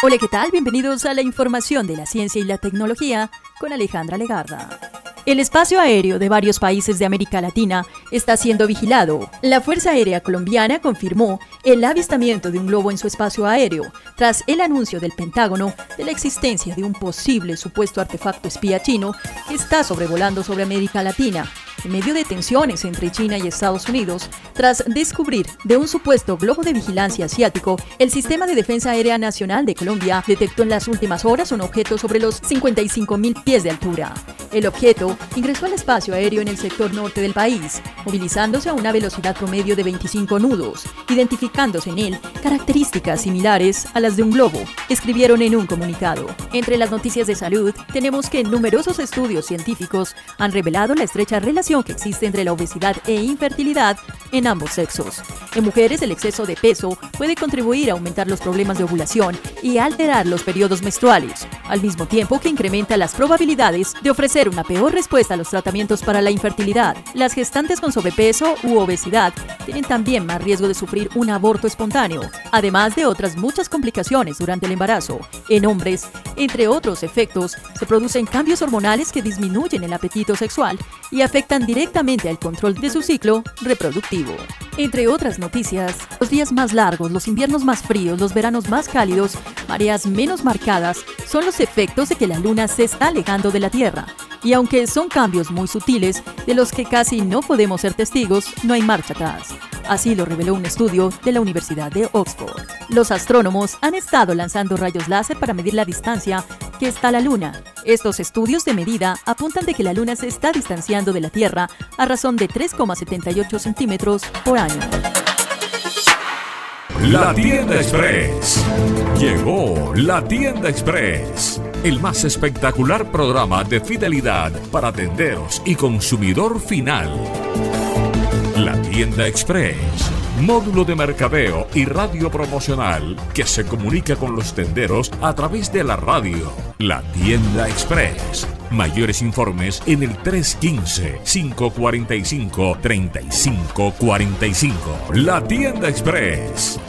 Hola, ¿qué tal? Bienvenidos a la información de la ciencia y la tecnología con Alejandra Legarda. El espacio aéreo de varios países de América Latina está siendo vigilado. La Fuerza Aérea Colombiana confirmó el avistamiento de un globo en su espacio aéreo tras el anuncio del Pentágono de la existencia de un posible supuesto artefacto espía chino que está sobrevolando sobre América Latina en medio de tensiones entre China y Estados Unidos, tras descubrir de un supuesto globo de vigilancia asiático, el Sistema de Defensa Aérea Nacional de Colombia detectó en las últimas horas un objeto sobre los 55.000 pies de altura. El objeto ingresó al espacio aéreo en el sector norte del país, movilizándose a una velocidad promedio de 25 nudos, identificándose en él características similares a las de un globo, escribieron en un comunicado. Entre las noticias de salud, tenemos que numerosos estudios científicos han revelado la estrecha relación que existe entre la obesidad e infertilidad en ambos sexos. En mujeres, el exceso de peso puede contribuir a aumentar los problemas de ovulación y alterar los periodos menstruales, al mismo tiempo que incrementa las probabilidades de ofrecer una peor respuesta a los tratamientos para la infertilidad. Las gestantes con sobrepeso u obesidad tienen también más riesgo de sufrir un aborto espontáneo, además de otras muchas complicaciones durante el embarazo. En hombres, entre otros efectos, se producen cambios hormonales que disminuyen el apetito sexual y afectan directamente al control de su ciclo reproductivo. Entre otras noticias, los días más largos, los inviernos más fríos, los veranos más cálidos, mareas menos marcadas, son los efectos de que la Luna se está alejando de la Tierra. Y aunque son cambios muy sutiles, de los que casi no podemos ser testigos, no hay marcha atrás. Así lo reveló un estudio de la Universidad de Oxford. Los astrónomos han estado lanzando rayos láser para medir la distancia que está la Luna. Estos estudios de medida apuntan de que la Luna se está distanciando de la Tierra a razón de 3,78 centímetros por año. La tienda express. Llegó la tienda express. El más espectacular programa de fidelidad para tenderos y consumidor final. Tienda express. Módulo de mercadeo y radio promocional que se comunica con los tenderos a través de la radio. La tienda express. Mayores informes en el 315-545-3545. La tienda express.